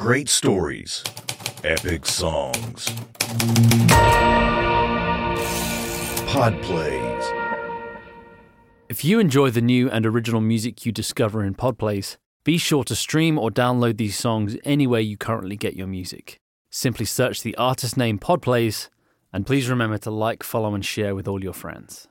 Great stories, epic songs, pod plays. If you enjoy the new and original music you discover in Podplays, be sure to stream or download these songs anywhere you currently get your music. Simply search the artist name Podplays, and please remember to like, follow, and share with all your friends.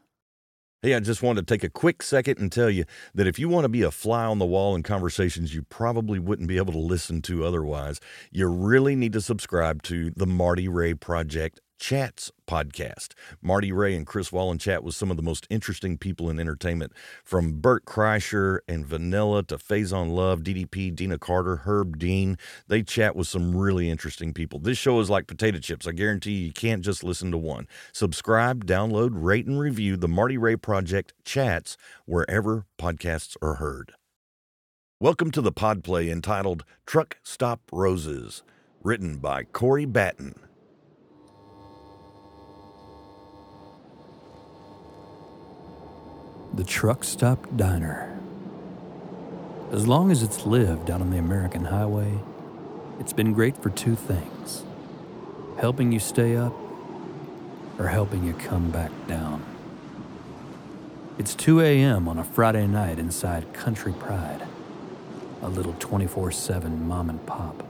Hey, I just wanted to take a quick second and tell you that if you want to be a fly on the wall in conversations you probably wouldn't be able to listen to otherwise, you really need to subscribe to the Marty Ray Project Chats podcast. Marty Ray and Chris Wallen chat with some of the most interesting people in entertainment, from Bert Kreischer and Vanilla to Faizon Love, DDP, Deana Carter, Herb Dean. They chat with some really interesting people. This show is like potato chips. I guarantee you, you can't just listen to one. Subscribe, download, rate, and review the Marty Ray Project Chats wherever podcasts are heard. Welcome to the pod play entitled Truck Stop Roses, written by Corey Batten. The Truck Stop Diner. As long as it's lived out on the American highway, it's been great for two things helping you stay up or helping you come back down. It's 2 a.m. on a Friday night inside Country Pride, a little 24 7 mom and pop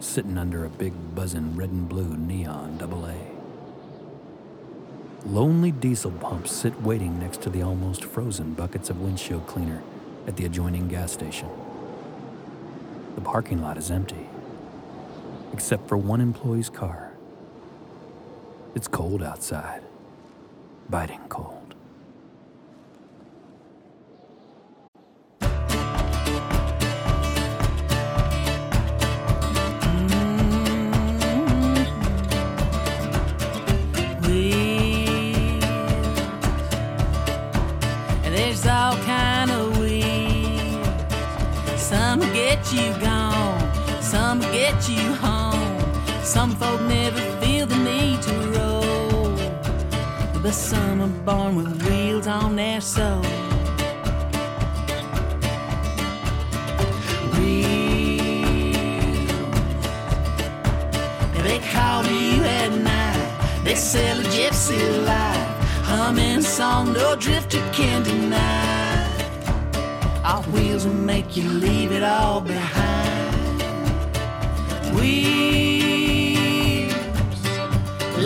sitting under a big buzzing red and blue neon double A. Lonely diesel pumps sit waiting next to the almost frozen buckets of windshield cleaner at the adjoining gas station. The parking lot is empty, except for one employee's car. It's cold outside, biting cold. Life. Humming song no drifter can deny. Our wheels will make you leave it all behind. Wheels,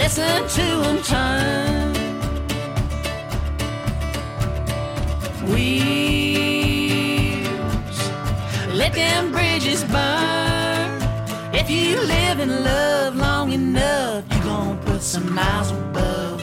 listen to them turn. Wheels, let them bridges burn. If you live and love long enough, you're gonna put some miles above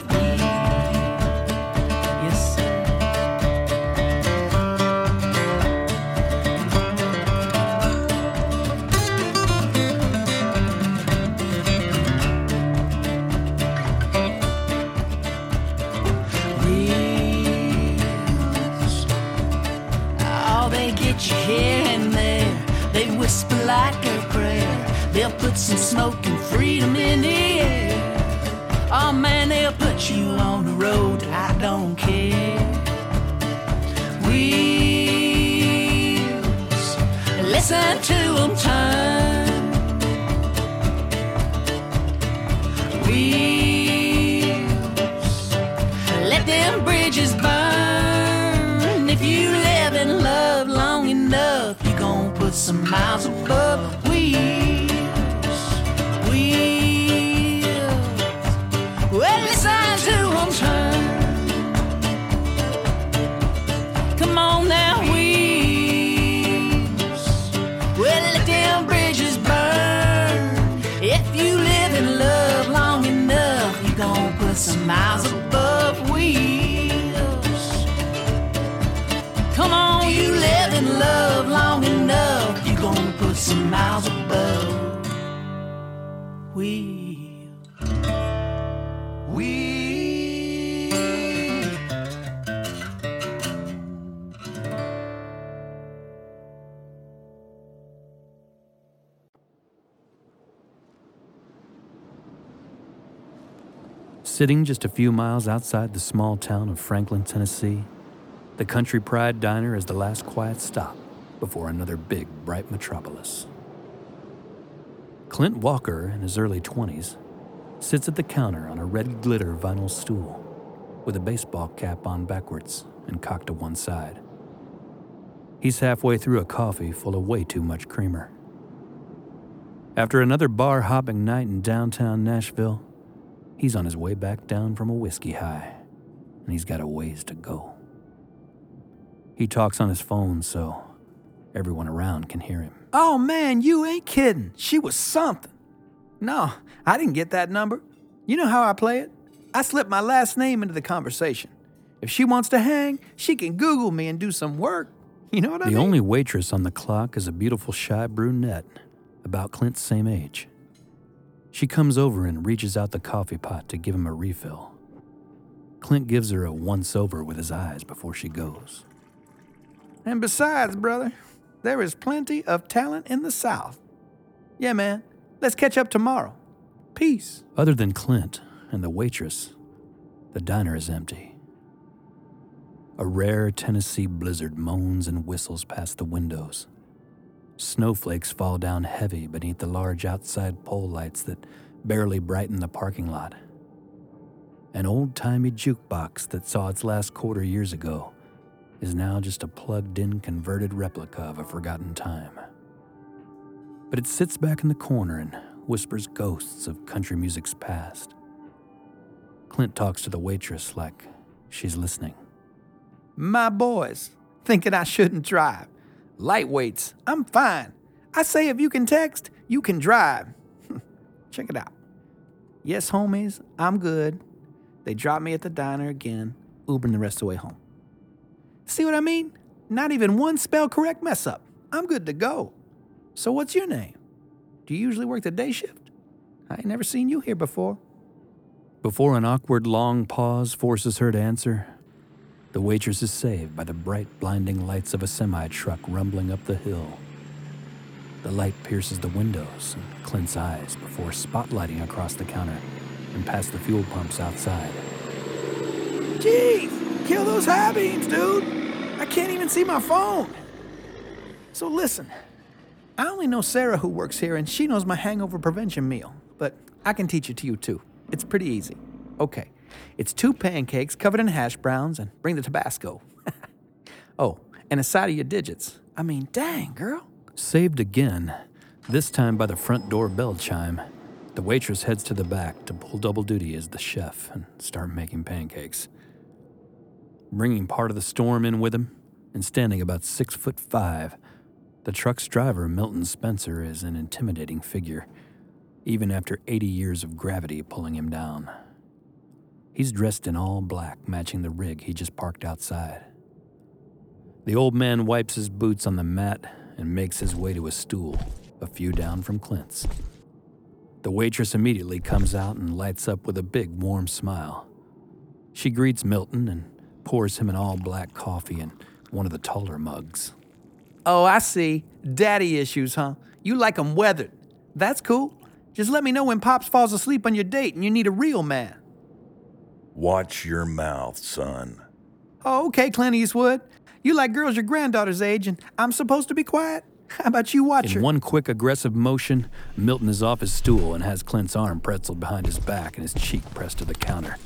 They'll put some smoke and freedom in the air. Oh man, they'll put you on the road. I don't care. Wheels, listen to them turn. Wheels, let them bridges burn. If you live and love long enough, you're gonna put some miles above miles above Sitting just a few miles outside the small town of Franklin, Tennessee, the Country Pride Diner is the last quiet stop before another big, bright metropolis. Clint Walker, in his early 20s, sits at the counter on a red glitter vinyl stool with a baseball cap on backwards and cocked to one side. He's halfway through a coffee full of way too much creamer. After another bar hopping night in downtown Nashville, he's on his way back down from a whiskey high, and he's got a ways to go. He talks on his phone so everyone around can hear him. Oh man, you ain't kidding. She was something. No, I didn't get that number. You know how I play it? I slip my last name into the conversation. If she wants to hang, she can Google me and do some work. You know what I The mean? The only waitress on the clock is a beautiful shy brunette, about Clint's same age. She comes over and reaches out the coffee pot to give him a refill. Clint gives her a once over with his eyes before she goes. And besides, brother, there is plenty of talent in the South. Yeah, man, let's catch up tomorrow. Peace. Other than Clint and the waitress, the diner is empty. A rare Tennessee blizzard moans and whistles past the windows. Snowflakes fall down heavy beneath the large outside pole lights that barely brighten the parking lot. An old timey jukebox that saw its last quarter years ago is now just a plugged in converted replica of a forgotten time. But it sits back in the corner and whispers ghosts of country music's past. Clint talks to the waitress like she's listening. My boys thinking I shouldn't drive. Lightweights, I'm fine. I say if you can text, you can drive. Check it out. Yes, homies, I'm good. They drop me at the diner again, Ubering the rest of the way home. See what I mean? Not even one spell correct mess up. I'm good to go. So, what's your name? Do you usually work the day shift? I ain't never seen you here before. Before an awkward long pause forces her to answer, the waitress is saved by the bright, blinding lights of a semi truck rumbling up the hill. The light pierces the windows and Clint's eyes before spotlighting across the counter and past the fuel pumps outside. Jeez, kill those high beams, dude. I can't even see my phone. So listen, I only know Sarah who works here and she knows my hangover prevention meal, but I can teach it to you too. It's pretty easy. Okay, it's two pancakes covered in hash browns and bring the Tabasco. oh, and a side of your digits. I mean, dang, girl. Saved again, this time by the front door bell chime. The waitress heads to the back to pull double duty as the chef and start making pancakes. Bringing part of the storm in with him and standing about six foot five, the truck's driver, Milton Spencer, is an intimidating figure, even after 80 years of gravity pulling him down. He's dressed in all black, matching the rig he just parked outside. The old man wipes his boots on the mat and makes his way to a stool, a few down from Clint's. The waitress immediately comes out and lights up with a big, warm smile. She greets Milton and pours him an all black coffee in one of the taller mugs. Oh, I see. Daddy issues, huh? You like 'em weathered. That's cool. Just let me know when Pops falls asleep on your date and you need a real man. Watch your mouth, son. Oh, okay, Clint Eastwood. You like girls your granddaughter's age, and I'm supposed to be quiet? How about you watch In her? one quick, aggressive motion, Milton is off his stool and has Clint's arm pretzeled behind his back and his cheek pressed to the counter.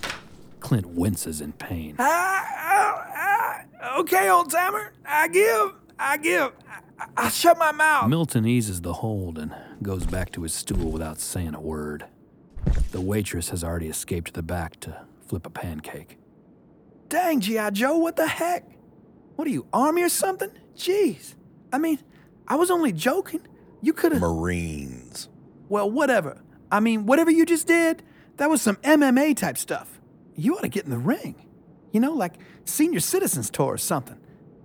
Clint winces in pain. Ah, ah, ah. Okay, old timer. I give. I give. I, I shut my mouth. Milton eases the hold and goes back to his stool without saying a word. The waitress has already escaped to the back to flip a pancake. Dang, G.I. Joe, what the heck? What are you, Army or something? Jeez. I mean, I was only joking. You could have. Marines. Well, whatever. I mean, whatever you just did, that was some MMA type stuff. You ought to get in the ring. You know, like senior citizens tour or something.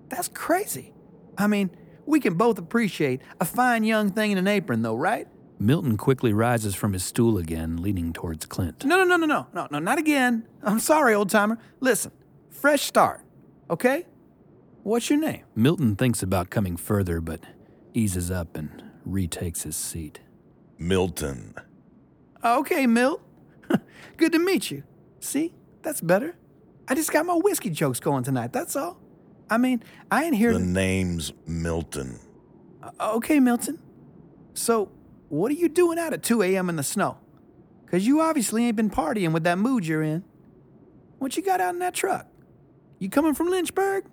That's crazy. I mean, we can both appreciate a fine young thing in an apron, though, right? Milton quickly rises from his stool again, leaning towards Clint. No, no, no, no, no, no, no, not again. I'm sorry, old timer. Listen, fresh start, okay? What's your name? Milton thinks about coming further, but eases up and retakes his seat. Milton. Okay, Milt. Good to meet you. See, that's better. I just got my whiskey jokes going tonight, that's all. I mean, I ain't here The to. name's Milton. Uh, okay, Milton. So, what are you doing out at 2 a.m. in the snow? Because you obviously ain't been partying with that mood you're in. What you got out in that truck? You coming from Lynchburg?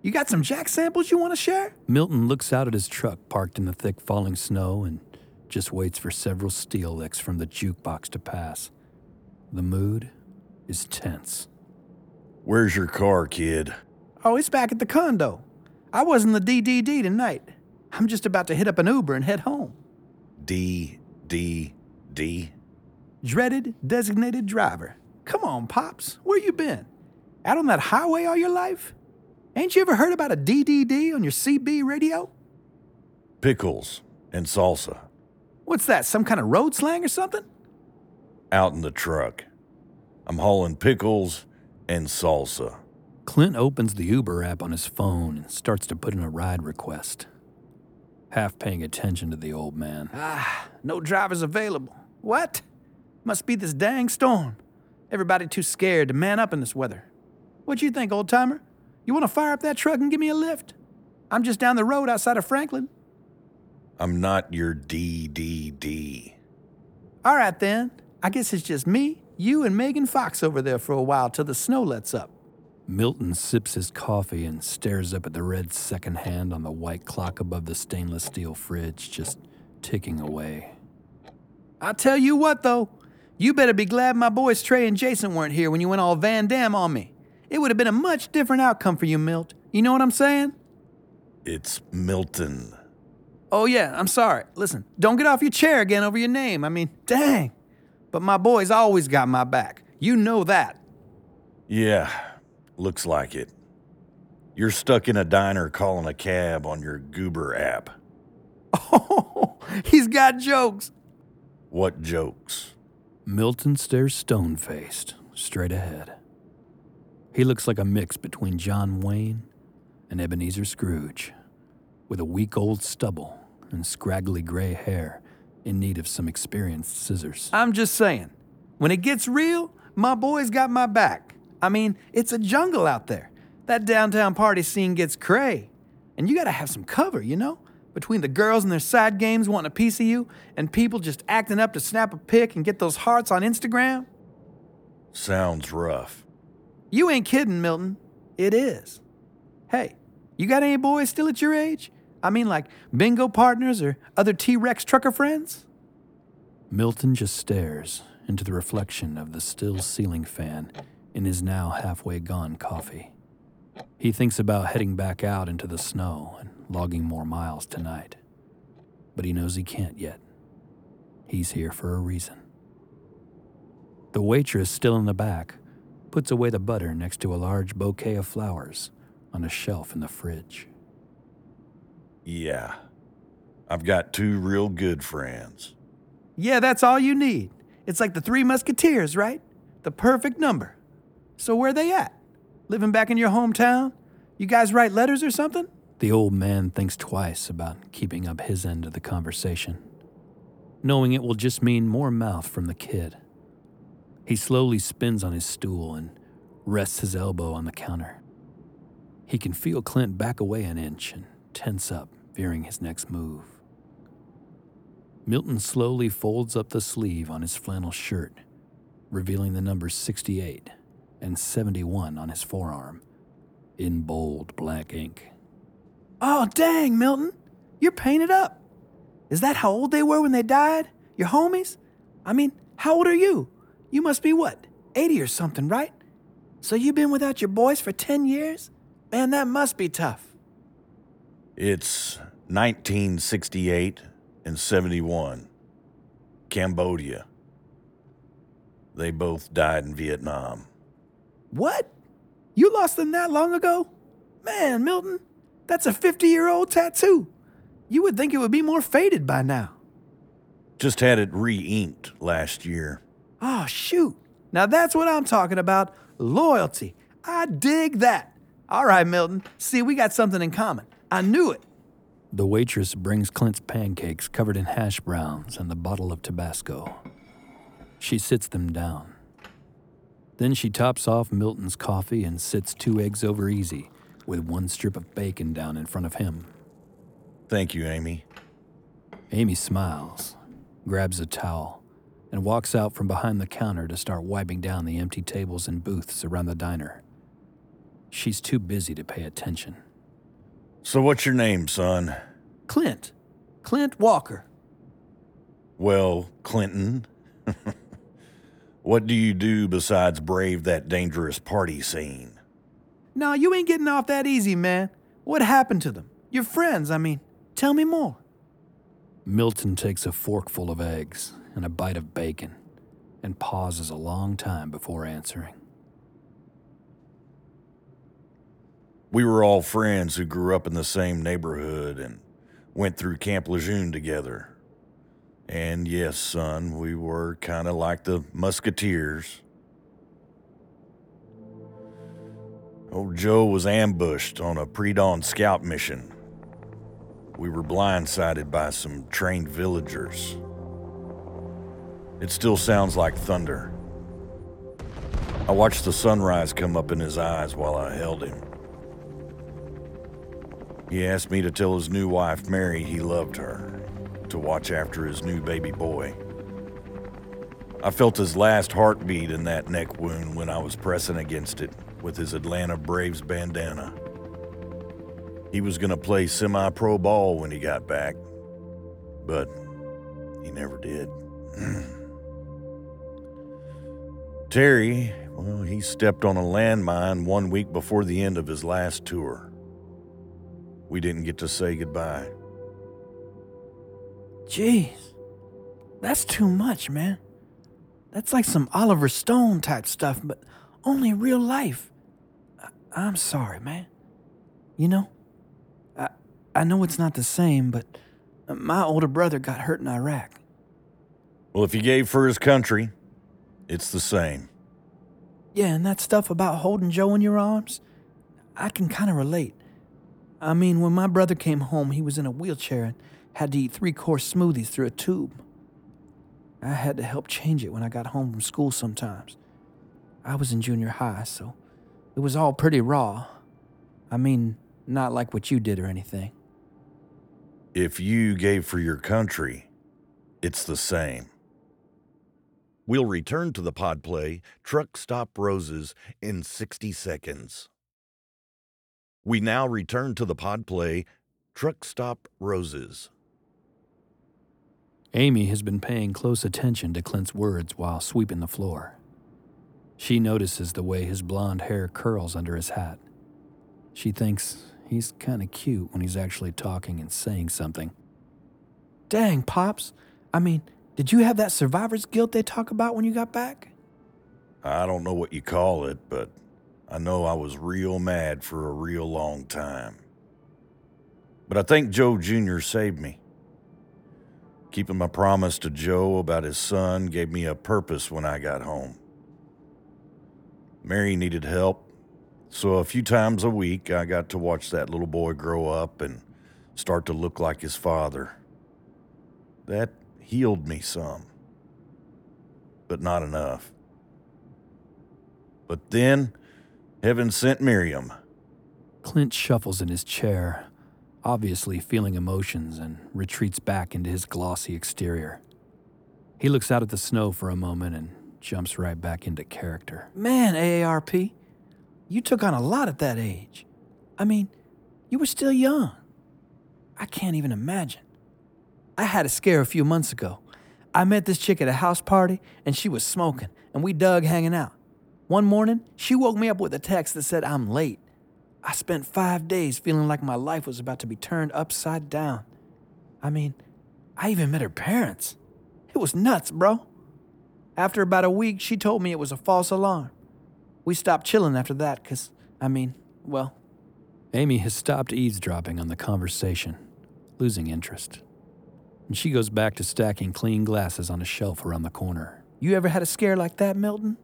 You got some Jack samples you want to share? Milton looks out at his truck parked in the thick falling snow and just waits for several steel licks from the jukebox to pass. The mood is tense. Where's your car, kid? Oh, it's back at the condo. I was in the DDD tonight. I'm just about to hit up an Uber and head home. D, D, D. Dreaded designated driver. Come on, Pops. Where you been? Out on that highway all your life? Ain't you ever heard about a DDD on your CB radio? Pickles and salsa. What's that, some kind of road slang or something? Out in the truck. I'm hauling pickles and salsa. Clint opens the Uber app on his phone and starts to put in a ride request. Half paying attention to the old man. Ah, no drivers available. What? Must be this dang storm. Everybody too scared to man up in this weather. What you think, old timer? You want to fire up that truck and give me a lift? I'm just down the road outside of Franklin. I'm not your DDD. All right then. I guess it's just me, you, and Megan Fox over there for a while till the snow lets up. Milton sips his coffee and stares up at the red second hand on the white clock above the stainless steel fridge, just ticking away. I tell you what, though, you better be glad my boys Trey and Jason weren't here when you went all Van Damme on me. It would have been a much different outcome for you, Milt. You know what I'm saying? It's Milton. Oh, yeah, I'm sorry. Listen, don't get off your chair again over your name. I mean, dang. But my boys always got my back. You know that. Yeah, looks like it. You're stuck in a diner calling a cab on your Goober app. Oh, he's got jokes. What jokes? Milton stares stone faced, straight ahead. He looks like a mix between John Wayne and Ebenezer Scrooge, with a week old stubble and scraggly gray hair in need of some experienced scissors. I'm just saying, when it gets real, my boys got my back. I mean, it's a jungle out there. That downtown party scene gets cray. And you gotta have some cover, you know? Between the girls and their side games wanting a piece of you, and people just acting up to snap a pic and get those hearts on Instagram. Sounds rough. You ain't kidding, Milton. It is. Hey, you got any boys still at your age? I mean, like bingo partners or other T Rex trucker friends? Milton just stares into the reflection of the still ceiling fan in his now halfway gone coffee. He thinks about heading back out into the snow and logging more miles tonight. But he knows he can't yet. He's here for a reason. The waitress, still in the back, puts away the butter next to a large bouquet of flowers on a shelf in the fridge. Yeah. I've got two real good friends. Yeah, that's all you need. It's like the Three Musketeers, right? The perfect number. So where are they at? Living back in your hometown? You guys write letters or something? The old man thinks twice about keeping up his end of the conversation, knowing it will just mean more mouth from the kid. He slowly spins on his stool and rests his elbow on the counter. He can feel Clint back away an inch and tense up, fearing his next move. Milton slowly folds up the sleeve on his flannel shirt, revealing the numbers 68 and 71 on his forearm in bold black ink. Oh, dang, Milton. You're painted up. Is that how old they were when they died? Your homies? I mean, how old are you? You must be what, 80 or something, right? So you've been without your boys for 10 years? Man, that must be tough. It's 1968 and 71. Cambodia. They both died in Vietnam. What? You lost them that long ago? Man, Milton, that's a 50 year old tattoo. You would think it would be more faded by now. Just had it re inked last year. Oh, shoot. Now that's what I'm talking about loyalty. I dig that. All right, Milton. See, we got something in common. I knew it. The waitress brings Clint's pancakes covered in hash browns and the bottle of Tabasco. She sits them down. Then she tops off Milton's coffee and sits two eggs over easy with one strip of bacon down in front of him. Thank you, Amy. Amy smiles, grabs a towel, and walks out from behind the counter to start wiping down the empty tables and booths around the diner. She's too busy to pay attention. So, what's your name, son? Clint. Clint Walker. Well, Clinton. what do you do besides brave that dangerous party scene? No, you ain't getting off that easy, man. What happened to them? Your friends, I mean. Tell me more. Milton takes a forkful of eggs and a bite of bacon and pauses a long time before answering. We were all friends who grew up in the same neighborhood and went through Camp Lejeune together. And yes, son, we were kind of like the Musketeers. Old Joe was ambushed on a pre dawn scout mission. We were blindsided by some trained villagers. It still sounds like thunder. I watched the sunrise come up in his eyes while I held him. He asked me to tell his new wife, Mary, he loved her, to watch after his new baby boy. I felt his last heartbeat in that neck wound when I was pressing against it with his Atlanta Braves bandana. He was going to play semi pro ball when he got back, but he never did. Terry, well, he stepped on a landmine one week before the end of his last tour. We didn't get to say goodbye. Jeez. That's too much, man. That's like some Oliver Stone type stuff, but only real life. I- I'm sorry, man. You know, I, I know it's not the same, but my older brother got hurt in Iraq. Well, if he gave for his country, it's the same. Yeah, and that stuff about holding Joe in your arms, I can kind of relate. I mean, when my brother came home, he was in a wheelchair and had to eat three course smoothies through a tube. I had to help change it when I got home from school sometimes. I was in junior high, so it was all pretty raw. I mean, not like what you did or anything. If you gave for your country, it's the same. We'll return to the pod play Truck Stop Roses in 60 seconds. We now return to the pod play Truck Stop Roses. Amy has been paying close attention to Clint's words while sweeping the floor. She notices the way his blonde hair curls under his hat. She thinks he's kind of cute when he's actually talking and saying something. Dang, Pops. I mean, did you have that survivor's guilt they talk about when you got back? I don't know what you call it, but I know I was real mad for a real long time. But I think Joe Jr. saved me. Keeping my promise to Joe about his son gave me a purpose when I got home. Mary needed help, so a few times a week I got to watch that little boy grow up and start to look like his father. That healed me some, but not enough. But then, heaven sent Miriam. Clint shuffles in his chair, obviously feeling emotions, and retreats back into his glossy exterior. He looks out at the snow for a moment and jumps right back into character. Man, AARP, you took on a lot at that age. I mean, you were still young. I can't even imagine. I had a scare a few months ago. I met this chick at a house party, and she was smoking, and we dug hanging out. One morning, she woke me up with a text that said I'm late. I spent five days feeling like my life was about to be turned upside down. I mean, I even met her parents. It was nuts, bro. After about a week, she told me it was a false alarm. We stopped chilling after that because, I mean, well, Amy has stopped eavesdropping on the conversation, losing interest. And she goes back to stacking clean glasses on a shelf around the corner. you ever had a scare like that, Milton?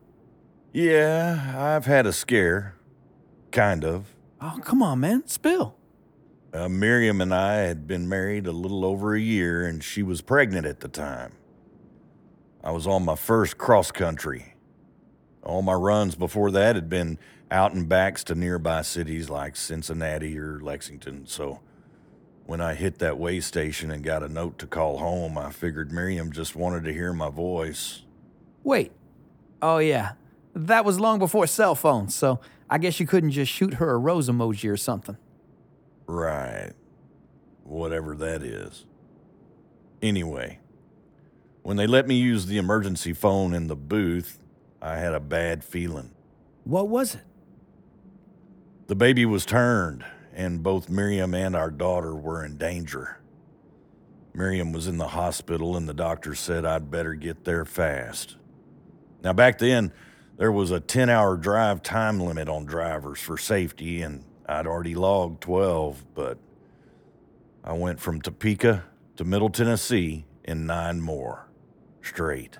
Yeah, I've had a scare. Kind of. Oh, come on, man, spill. Uh, Miriam and I had been married a little over a year, and she was pregnant at the time. I was on my first cross country. All my runs before that had been out and backs to nearby cities like Cincinnati or Lexington, so When I hit that way station and got a note to call home, I figured Miriam just wanted to hear my voice. Wait. Oh, yeah. That was long before cell phones, so I guess you couldn't just shoot her a rose emoji or something. Right. Whatever that is. Anyway, when they let me use the emergency phone in the booth, I had a bad feeling. What was it? The baby was turned, and both Miriam and our daughter were in danger. Miriam was in the hospital, and the doctor said I'd better get there fast. Now, back then, there was a 10 hour drive time limit on drivers for safety, and I'd already logged 12, but I went from Topeka to Middle Tennessee in nine more straight.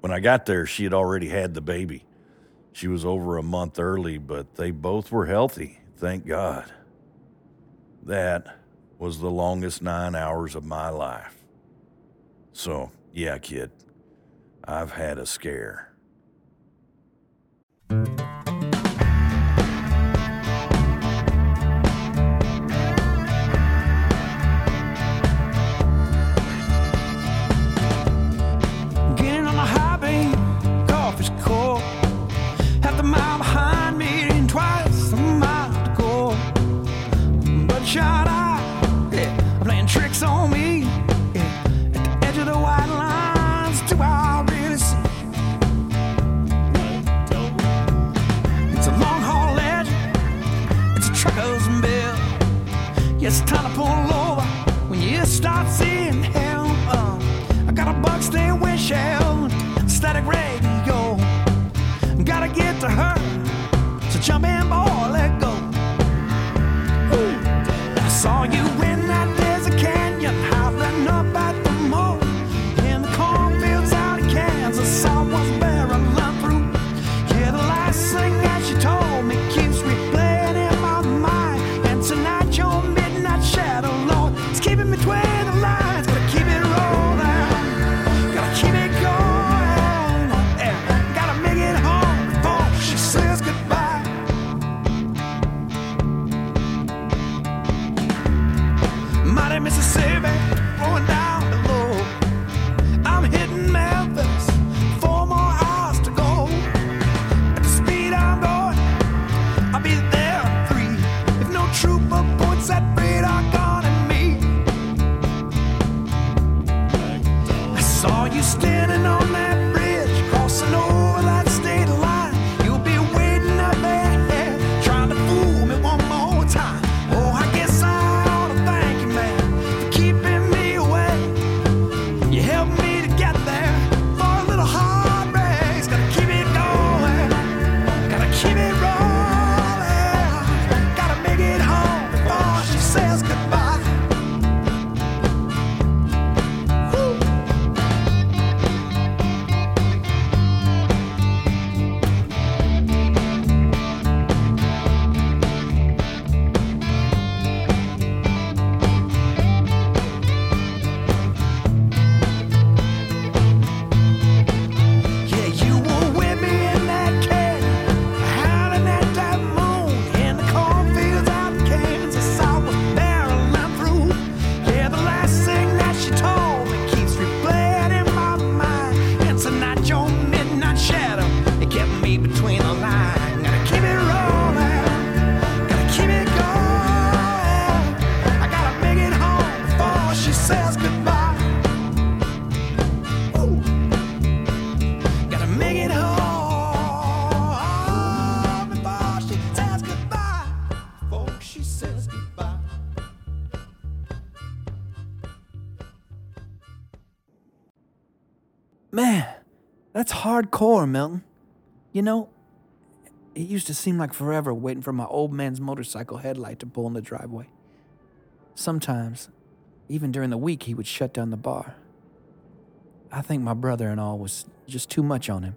When I got there, she had already had the baby. She was over a month early, but they both were healthy, thank God. That was the longest nine hours of my life. So, yeah, kid, I've had a scare. Hardcore, Milton. You know, it used to seem like forever waiting for my old man's motorcycle headlight to pull in the driveway. Sometimes, even during the week, he would shut down the bar. I think my brother and all was just too much on him.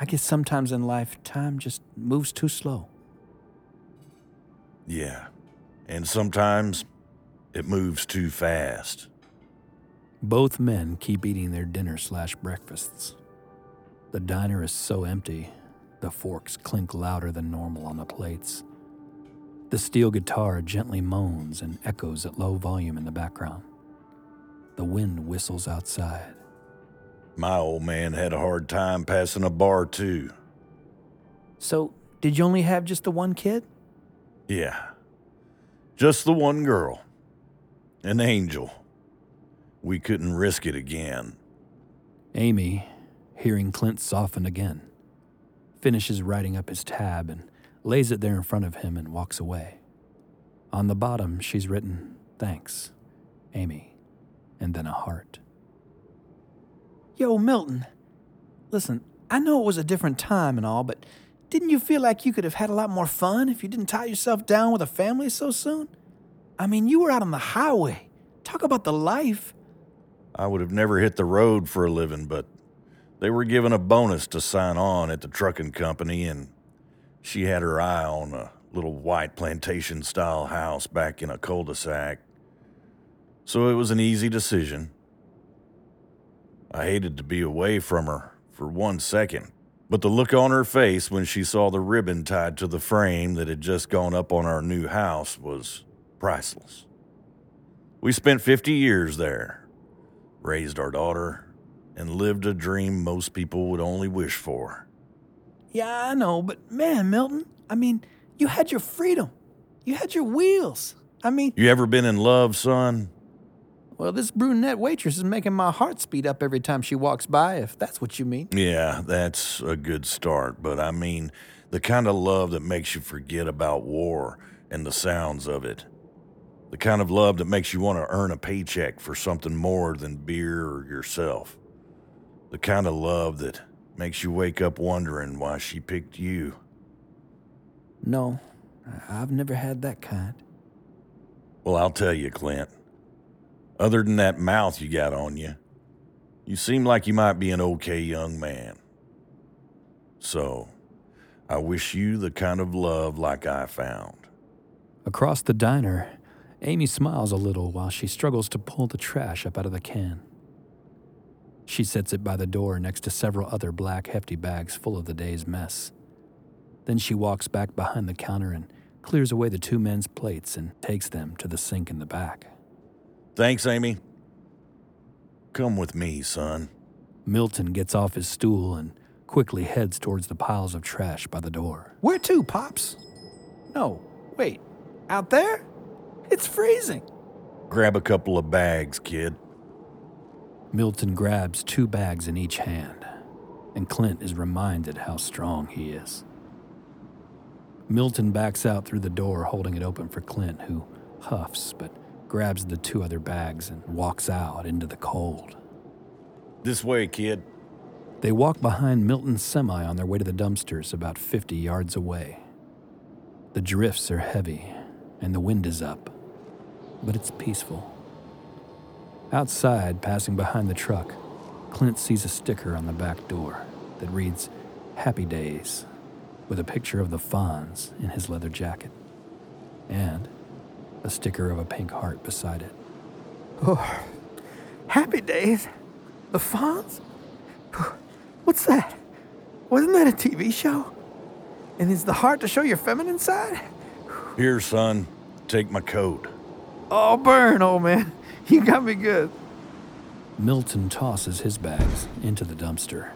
I guess sometimes in life, time just moves too slow. Yeah. And sometimes it moves too fast. Both men keep eating their dinner slash breakfasts. The diner is so empty, the forks clink louder than normal on the plates. The steel guitar gently moans and echoes at low volume in the background. The wind whistles outside. My old man had a hard time passing a bar, too. So, did you only have just the one kid? Yeah. Just the one girl. An angel. We couldn't risk it again. Amy, hearing Clint soften again, finishes writing up his tab and lays it there in front of him and walks away. On the bottom, she's written, Thanks, Amy, and then a heart. Yo, Milton. Listen, I know it was a different time and all, but didn't you feel like you could have had a lot more fun if you didn't tie yourself down with a family so soon? I mean, you were out on the highway. Talk about the life. I would have never hit the road for a living, but they were given a bonus to sign on at the trucking company, and she had her eye on a little white plantation style house back in a cul de sac. So it was an easy decision. I hated to be away from her for one second, but the look on her face when she saw the ribbon tied to the frame that had just gone up on our new house was priceless. We spent 50 years there, raised our daughter, and lived a dream most people would only wish for. Yeah, I know, but man, Milton, I mean, you had your freedom. You had your wheels. I mean, You ever been in love, son? well, this brunette waitress is making my heart speed up every time she walks by, if that's what you mean. Yeah, that's a good start, but I mean the kind of love that makes you forget about war and the sounds of it. The kind of love that makes you want to earn a paycheck for something more than beer or yourself. The kind of love that makes you wake up wondering why she picked you. No, I've never had that kind. Well, I'll tell you, Clint. Other than that mouth you got on you, you seem like you might be an okay young man. So, I wish you the kind of love like I found. Across the diner, Amy smiles a little while she struggles to pull the trash up out of the can. She sets it by the door next to several other black, hefty bags full of the day's mess. Then she walks back behind the counter and clears away the two men's plates and takes them to the sink in the back. Thanks, Amy. Come with me, son. Milton gets off his stool and quickly heads towards the piles of trash by the door. Where to, Pops? No, wait. Out there? It's freezing. Grab a couple of bags, kid. Milton grabs two bags in each hand, and Clint is reminded how strong he is. Milton backs out through the door, holding it open for Clint, who huffs but grabs the two other bags and walks out into the cold. This way, kid. They walk behind Milton's semi on their way to the dumpsters about 50 yards away. The drifts are heavy and the wind is up, but it's peaceful. Outside, passing behind the truck, Clint sees a sticker on the back door that reads Happy Days with a picture of the Fonz in his leather jacket and a sticker of a pink heart beside it. Oh, happy days. The Fonz? What's that? Wasn't that a TV show? And is the heart to show your feminine side? Here, son. Take my coat. Oh, burn, old man. You got me good. Milton tosses his bags into the dumpster.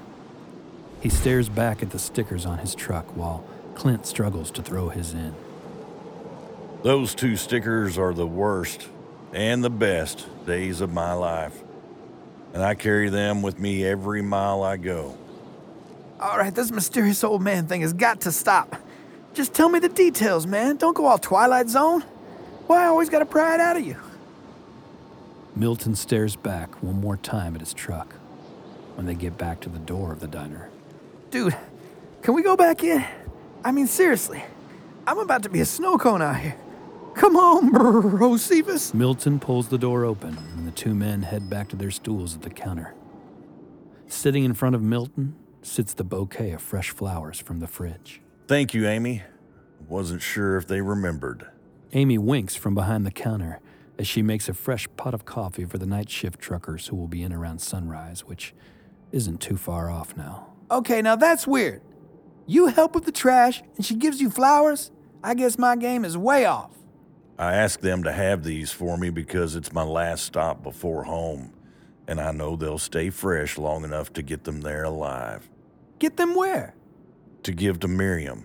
He stares back at the stickers on his truck while Clint struggles to throw his in. Those two stickers are the worst and the best days of my life. And I carry them with me every mile I go. All right, this mysterious old man thing has got to stop. Just tell me the details, man. Don't go all Twilight Zone. Why I always gotta pry it out of you? Milton stares back one more time at his truck when they get back to the door of the diner. Dude, can we go back in? I mean, seriously. I'm about to be a snow cone out here. Come on, bro, Cephas. Milton pulls the door open and the two men head back to their stools at the counter. Sitting in front of Milton sits the bouquet of fresh flowers from the fridge. Thank you, Amy. Wasn't sure if they remembered. Amy winks from behind the counter as she makes a fresh pot of coffee for the night shift truckers who will be in around sunrise, which isn't too far off now. Okay, now that's weird. You help with the trash and she gives you flowers? I guess my game is way off. I asked them to have these for me because it's my last stop before home, and I know they'll stay fresh long enough to get them there alive. Get them where? To give to Miriam.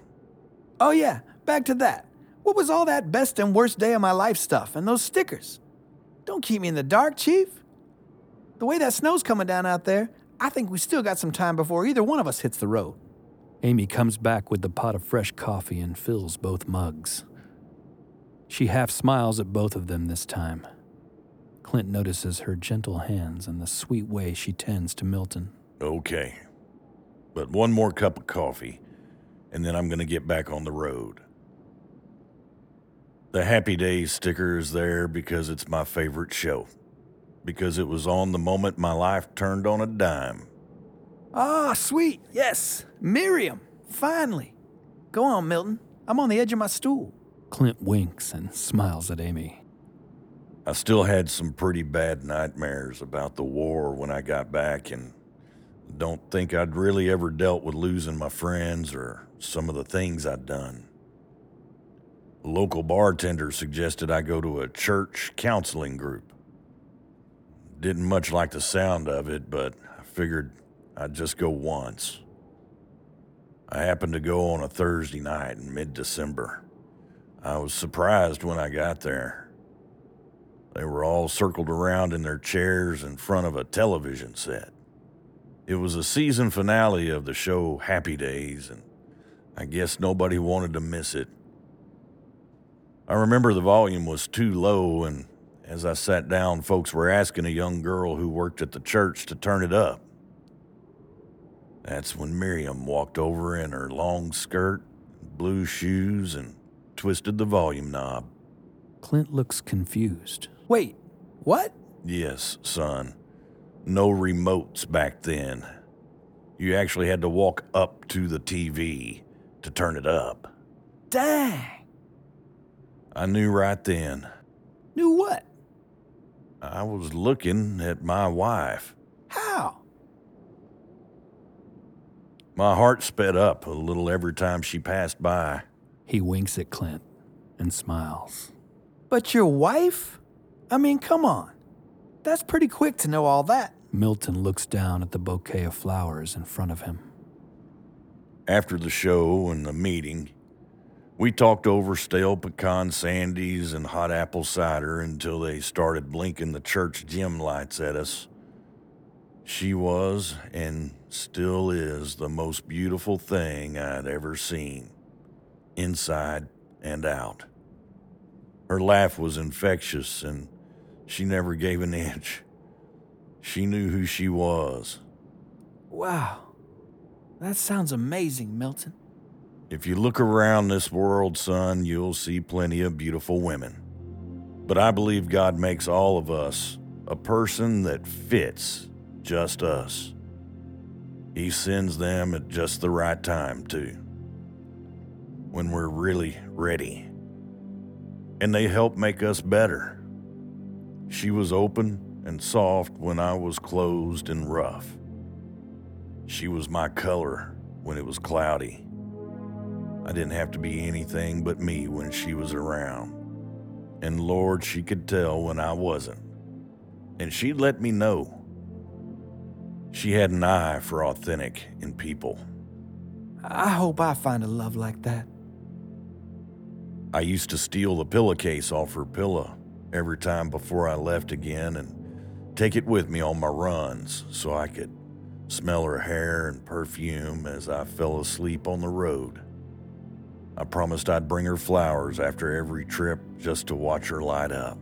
Oh, yeah, back to that. What was all that best and worst day of my life stuff and those stickers? Don't keep me in the dark, Chief. The way that snow's coming down out there, I think we still got some time before either one of us hits the road. Amy comes back with the pot of fresh coffee and fills both mugs. She half smiles at both of them this time. Clint notices her gentle hands and the sweet way she tends to Milton. Okay. But one more cup of coffee, and then I'm going to get back on the road. The Happy Days sticker is there because it's my favorite show. Because it was on the moment my life turned on a dime. Ah, sweet. Yes. Miriam. Finally. Go on, Milton. I'm on the edge of my stool. Clint winks and smiles at Amy. I still had some pretty bad nightmares about the war when I got back, and don't think I'd really ever dealt with losing my friends or some of the things I'd done. Local bartender suggested I go to a church counseling group. Didn't much like the sound of it, but I figured I'd just go once. I happened to go on a Thursday night in mid December. I was surprised when I got there. They were all circled around in their chairs in front of a television set. It was a season finale of the show Happy Days, and I guess nobody wanted to miss it. I remember the volume was too low, and as I sat down, folks were asking a young girl who worked at the church to turn it up. That's when Miriam walked over in her long skirt, blue shoes, and twisted the volume knob. Clint looks confused. Wait, what? Yes, son. No remotes back then. You actually had to walk up to the TV to turn it up. Dang. I knew right then. Knew what? I was looking at my wife. How? My heart sped up a little every time she passed by. He winks at Clint and smiles. But your wife? I mean, come on. That's pretty quick to know all that. Milton looks down at the bouquet of flowers in front of him. After the show and the meeting, we talked over stale pecan sandies and hot apple cider until they started blinking the church gym lights at us. She was and still is the most beautiful thing I'd ever seen, inside and out. Her laugh was infectious and she never gave an inch. She knew who she was. Wow. That sounds amazing, Milton. If you look around this world, son, you'll see plenty of beautiful women. But I believe God makes all of us a person that fits just us. He sends them at just the right time, too. When we're really ready. And they help make us better. She was open and soft when I was closed and rough. She was my color when it was cloudy. I didn't have to be anything but me when she was around. And Lord, she could tell when I wasn't. And she'd let me know. She had an eye for authentic in people. I hope I find a love like that. I used to steal the pillowcase off her pillow every time before I left again and take it with me on my runs so I could smell her hair and perfume as I fell asleep on the road. I promised I'd bring her flowers after every trip just to watch her light up.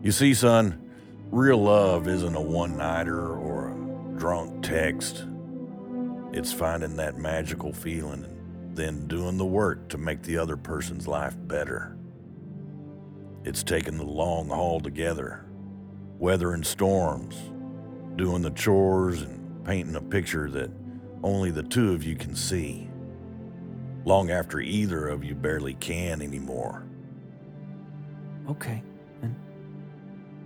You see, son, real love isn't a one nighter or a drunk text. It's finding that magical feeling and then doing the work to make the other person's life better. It's taking the long haul together, weathering storms, doing the chores, and painting a picture that only the two of you can see, long after either of you barely can anymore. Okay. And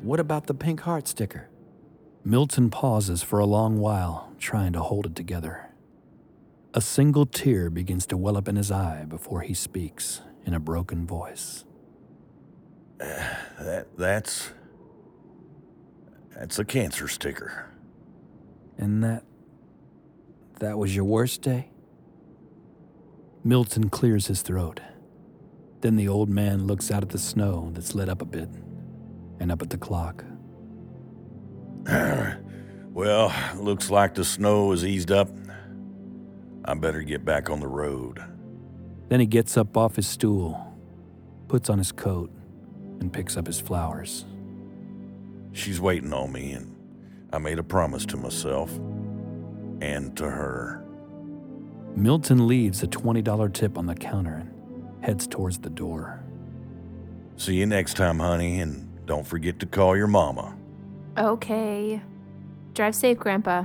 what about the pink heart sticker? Milton pauses for a long while, trying to hold it together. A single tear begins to well up in his eye before he speaks in a broken voice. That that's that's a cancer sticker. And that. that was your worst day? Milton clears his throat. Then the old man looks out at the snow that's lit up a bit and up at the clock. Well, looks like the snow has eased up. I better get back on the road. Then he gets up off his stool, puts on his coat, and picks up his flowers. She's waiting on me, and I made a promise to myself and to her. Milton leaves a $20 tip on the counter and heads towards the door. See you next time, honey, and don't forget to call your mama. Okay. Drive safe, Grandpa.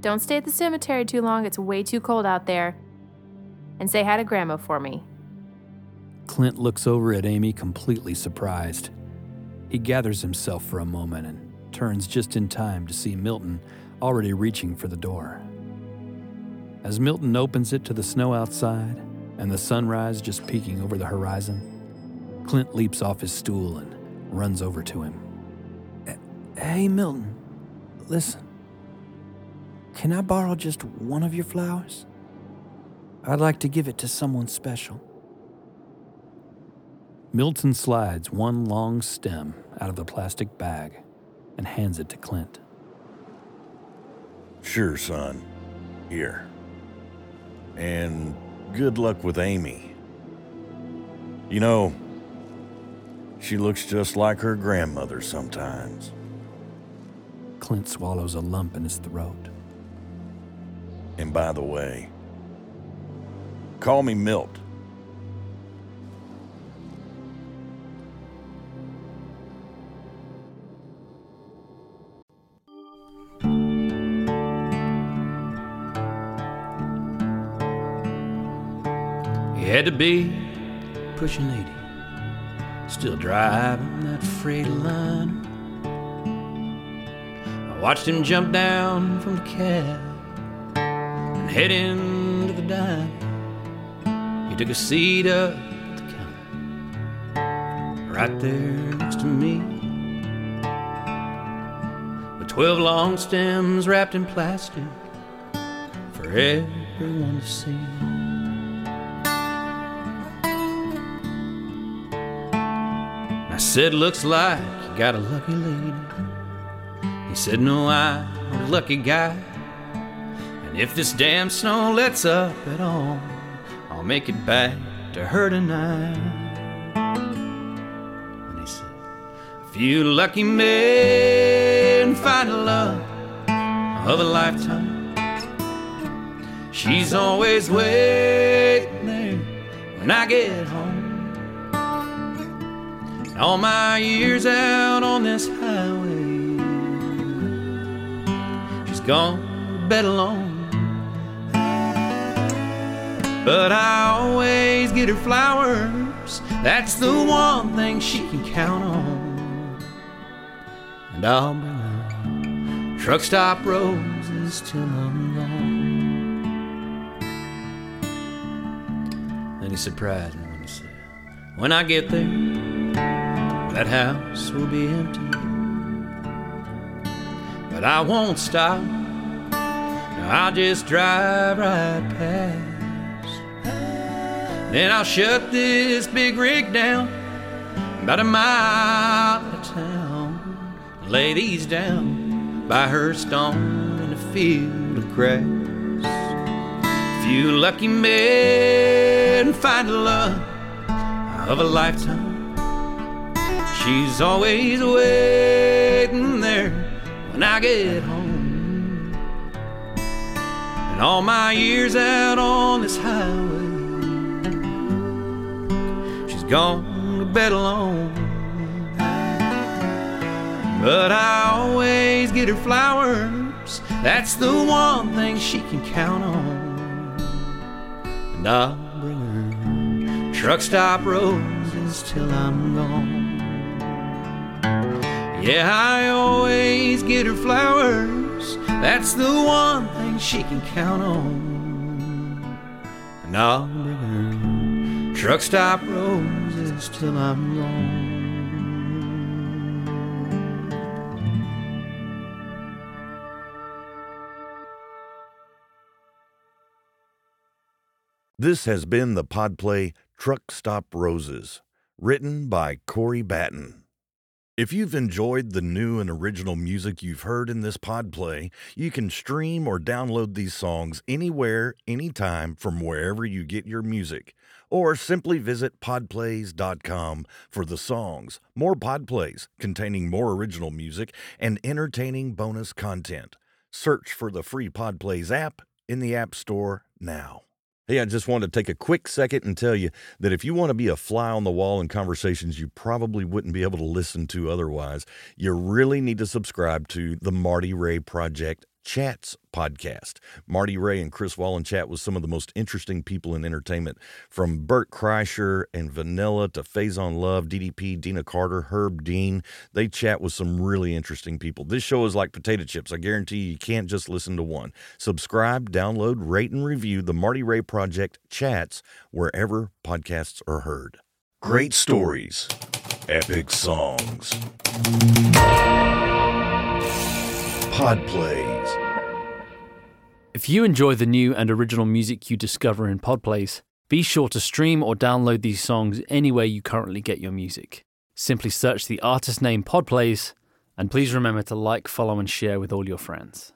Don't stay at the cemetery too long, it's way too cold out there. And say hi to Grandma for me. Clint looks over at Amy completely surprised. He gathers himself for a moment and turns just in time to see Milton already reaching for the door. As Milton opens it to the snow outside and the sunrise just peeking over the horizon, Clint leaps off his stool and runs over to him. Hey, Milton, listen. Can I borrow just one of your flowers? I'd like to give it to someone special. Milton slides one long stem out of the plastic bag and hands it to Clint. Sure, son. Here. And good luck with Amy. You know, she looks just like her grandmother sometimes. Clint swallows a lump in his throat. And by the way, call me Milt. Had to be pushing 80, still driving that Freightliner. I watched him jump down from the cab and head into the diner. He took a seat up at the counter, right there next to me. With 12 long stems wrapped in plastic for everyone to see. I said, looks like you got a lucky lady. He said, no, I'm a lucky guy. And if this damn snow lets up at all, I'll make it back to her tonight. And he said, if you lucky men find a love of a lifetime, she's always waiting there when I get home. All my years out on this highway, she's gone to bed alone. But I always get her flowers. That's the one thing she can count on. And I'll bring her truck stop roses till I'm gone. Then he surprised me when he said, When I get there, that house will be empty. But I won't stop. I'll just drive right past. Then I'll shut this big rig down about a mile out of town. Lay these down by her stone in a field of grass. You lucky men find love of a lifetime. She's always waiting there when I get home. And all my years out on this highway, she's gone to bed alone. But I always get her flowers, that's the one thing she can count on. And I'll bring her truck stop roses till I'm gone. Yeah, I always get her flowers. That's the one thing she can count on. and I'll bring her truck stop roses till I'm gone. This has been the Podplay Truck Stop Roses, written by Corey Batten. If you've enjoyed the new and original music you've heard in this podplay, you can stream or download these songs anywhere, anytime from wherever you get your music. Or simply visit podplays.com for the songs, more podplays containing more original music, and entertaining bonus content. Search for the free Podplays app in the App Store now. Hey, I just wanted to take a quick second and tell you that if you want to be a fly on the wall in conversations you probably wouldn't be able to listen to otherwise, you really need to subscribe to the Marty Ray Project Chats podcast. Marty Ray and Chris Wallen chat with some of the most interesting people in entertainment, from Bert Kreischer and Vanilla to Faizon Love, DDP, Deana Carter, Herb Dean. They chat with some really interesting people. This show is like potato chips. I guarantee you, you can't just listen to one. Subscribe, download, rate, and review the Marty Ray Project Chats wherever podcasts are heard. Great stories, epic songs. Pod plays. If you enjoy the new and original music you discover in Podplays, be sure to stream or download these songs anywhere you currently get your music. Simply search the artist name Podplays, and please remember to like, follow, and share with all your friends.